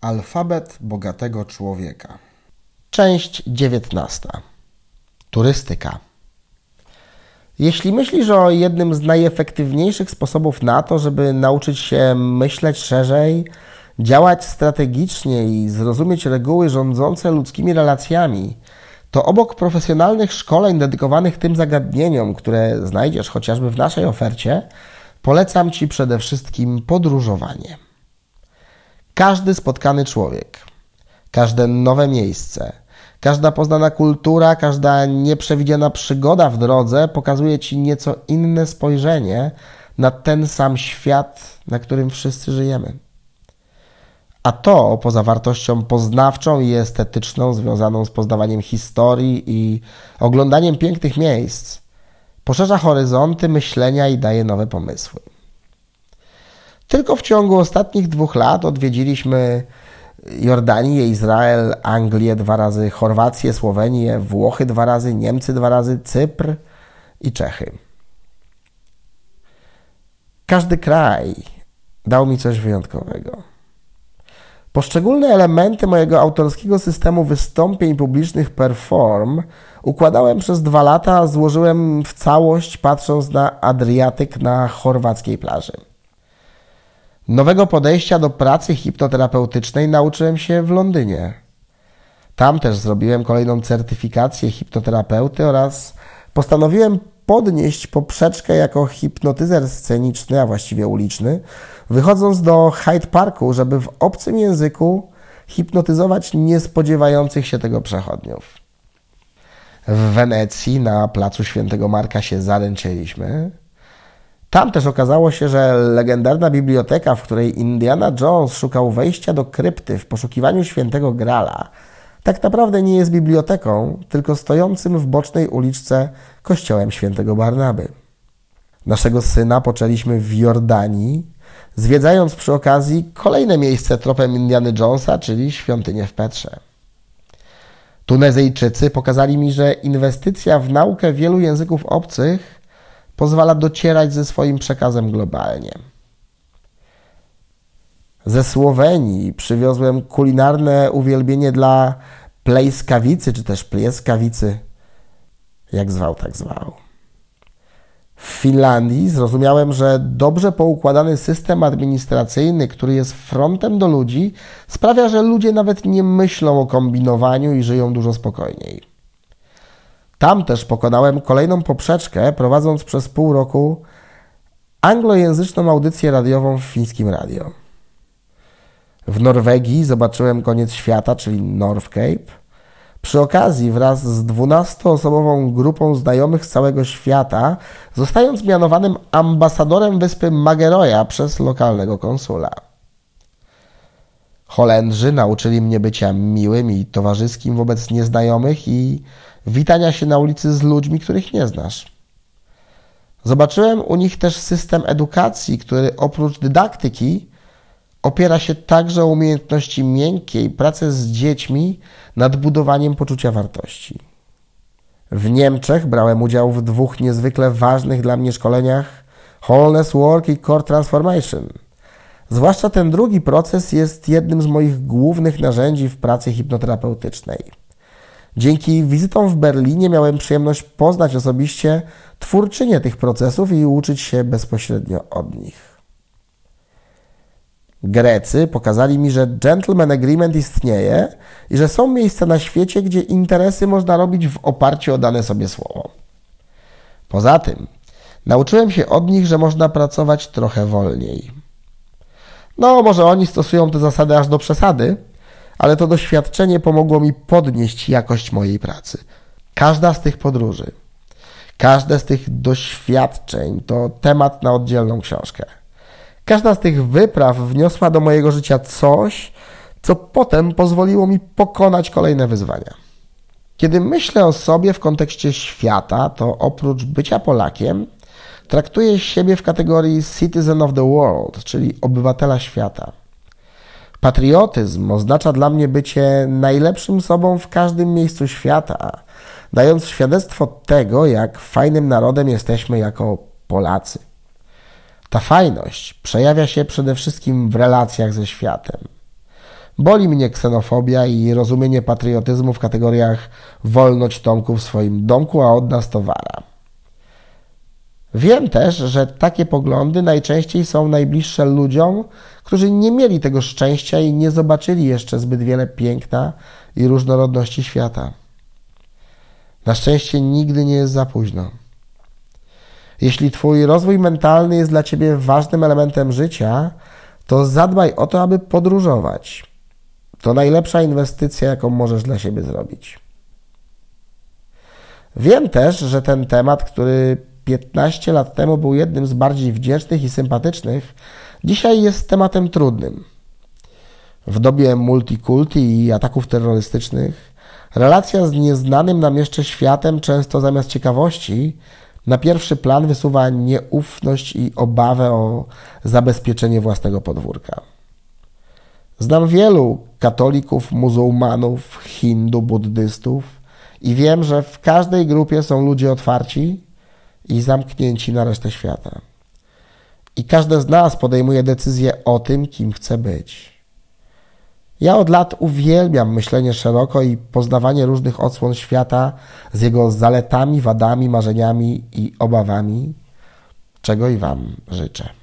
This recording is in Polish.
Alfabet bogatego człowieka. Część dziewiętnasta. Turystyka. Jeśli myślisz o jednym z najefektywniejszych sposobów na to, żeby nauczyć się myśleć szerzej, działać strategicznie i zrozumieć reguły rządzące ludzkimi relacjami, to obok profesjonalnych szkoleń dedykowanych tym zagadnieniom, które znajdziesz chociażby w naszej ofercie, polecam Ci przede wszystkim podróżowanie. Każdy spotkany człowiek, każde nowe miejsce, każda poznana kultura, każda nieprzewidziana przygoda w drodze pokazuje ci nieco inne spojrzenie na ten sam świat, na którym wszyscy żyjemy. A to, poza wartością poznawczą i estetyczną, związaną z poznawaniem historii i oglądaniem pięknych miejsc, poszerza horyzonty myślenia i daje nowe pomysły. Tylko w ciągu ostatnich dwóch lat odwiedziliśmy Jordanię, Izrael, Anglię dwa razy, Chorwację, Słowenię, Włochy dwa razy, Niemcy dwa razy, Cypr i Czechy. Każdy kraj dał mi coś wyjątkowego. Poszczególne elementy mojego autorskiego systemu wystąpień publicznych Perform układałem przez dwa lata, złożyłem w całość patrząc na Adriatyk na chorwackiej plaży. Nowego podejścia do pracy hipnoterapeutycznej nauczyłem się w Londynie. Tam też zrobiłem kolejną certyfikację hipnoterapeuty oraz postanowiłem podnieść poprzeczkę jako hipnotyzer sceniczny, a właściwie uliczny, wychodząc do Hyde Parku, żeby w obcym języku hipnotyzować niespodziewających się tego przechodniów. W Wenecji na placu Świętego Marka się zaręczyliśmy. Tam też okazało się, że legendarna biblioteka, w której Indiana Jones szukał wejścia do krypty w poszukiwaniu świętego Grala, tak naprawdę nie jest biblioteką, tylko stojącym w bocznej uliczce kościołem świętego Barnaby. Naszego syna poczęliśmy w Jordanii, zwiedzając przy okazji kolejne miejsce tropem Indiany Jonesa, czyli świątynię w Petrze. Tunezyjczycy pokazali mi, że inwestycja w naukę wielu języków obcych pozwala docierać ze swoim przekazem globalnie. Ze Słowenii przywiozłem kulinarne uwielbienie dla plejskawicy, czy też plieskawicy, jak zwał, tak zwał. W Finlandii zrozumiałem, że dobrze poukładany system administracyjny, który jest frontem do ludzi, sprawia, że ludzie nawet nie myślą o kombinowaniu i żyją dużo spokojniej. Tam też pokonałem kolejną poprzeczkę, prowadząc przez pół roku anglojęzyczną audycję radiową w fińskim radio. W Norwegii zobaczyłem koniec świata, czyli North Cape. Przy okazji wraz z dwunastoosobową grupą znajomych z całego świata, zostając mianowanym ambasadorem wyspy Mageroja przez lokalnego konsula. Holendrzy nauczyli mnie bycia miłym i towarzyskim wobec nieznajomych i witania się na ulicy z ludźmi, których nie znasz. Zobaczyłem u nich też system edukacji, który oprócz dydaktyki opiera się także o umiejętności miękkiej, pracę z dziećmi nad budowaniem poczucia wartości. W Niemczech brałem udział w dwóch niezwykle ważnych dla mnie szkoleniach Wholeness Work i Core Transformation. Zwłaszcza ten drugi proces jest jednym z moich głównych narzędzi w pracy hipnoterapeutycznej. Dzięki wizytom w Berlinie miałem przyjemność poznać osobiście twórczynię tych procesów i uczyć się bezpośrednio od nich. Grecy pokazali mi, że gentleman agreement istnieje i że są miejsca na świecie, gdzie interesy można robić w oparciu o dane sobie słowo. Poza tym, nauczyłem się od nich, że można pracować trochę wolniej. No, może oni stosują te zasady aż do przesady, ale to doświadczenie pomogło mi podnieść jakość mojej pracy. Każda z tych podróży, każde z tych doświadczeń to temat na oddzielną książkę. Każda z tych wypraw wniosła do mojego życia coś, co potem pozwoliło mi pokonać kolejne wyzwania. Kiedy myślę o sobie w kontekście świata, to oprócz bycia Polakiem, traktuję siebie w kategorii citizen of the world, czyli obywatela świata. Patriotyzm oznacza dla mnie bycie najlepszym sobą w każdym miejscu świata, dając świadectwo tego, jak fajnym narodem jesteśmy jako Polacy. Ta fajność przejawia się przede wszystkim w relacjach ze światem. Boli mnie ksenofobia i rozumienie patriotyzmu w kategoriach wolność Tomku w swoim domku, a od nas to wara. Wiem też, że takie poglądy najczęściej są najbliższe ludziom, którzy nie mieli tego szczęścia i nie zobaczyli jeszcze zbyt wiele piękna i różnorodności świata. Na szczęście nigdy nie jest za późno. Jeśli Twój rozwój mentalny jest dla Ciebie ważnym elementem życia, to zadbaj o to, aby podróżować. To najlepsza inwestycja, jaką możesz dla siebie zrobić. Wiem też, że ten temat, który 15 lat temu był jednym z bardziej wdzięcznych i sympatycznych, dzisiaj jest tematem trudnym. W dobie multikulti i ataków terrorystycznych, relacja z nieznanym nam jeszcze światem często zamiast ciekawości na pierwszy plan wysuwa nieufność i obawę o zabezpieczenie własnego podwórka. Znam wielu katolików, muzułmanów, hindu, buddystów i wiem, że w każdej grupie są ludzie otwarci i zamknięci na resztę świata. I każde z nas podejmuje decyzję o tym, kim chce być. Ja od lat uwielbiam myślenie szeroko i poznawanie różnych odsłon świata z jego zaletami, wadami, marzeniami i obawami, czego i Wam życzę.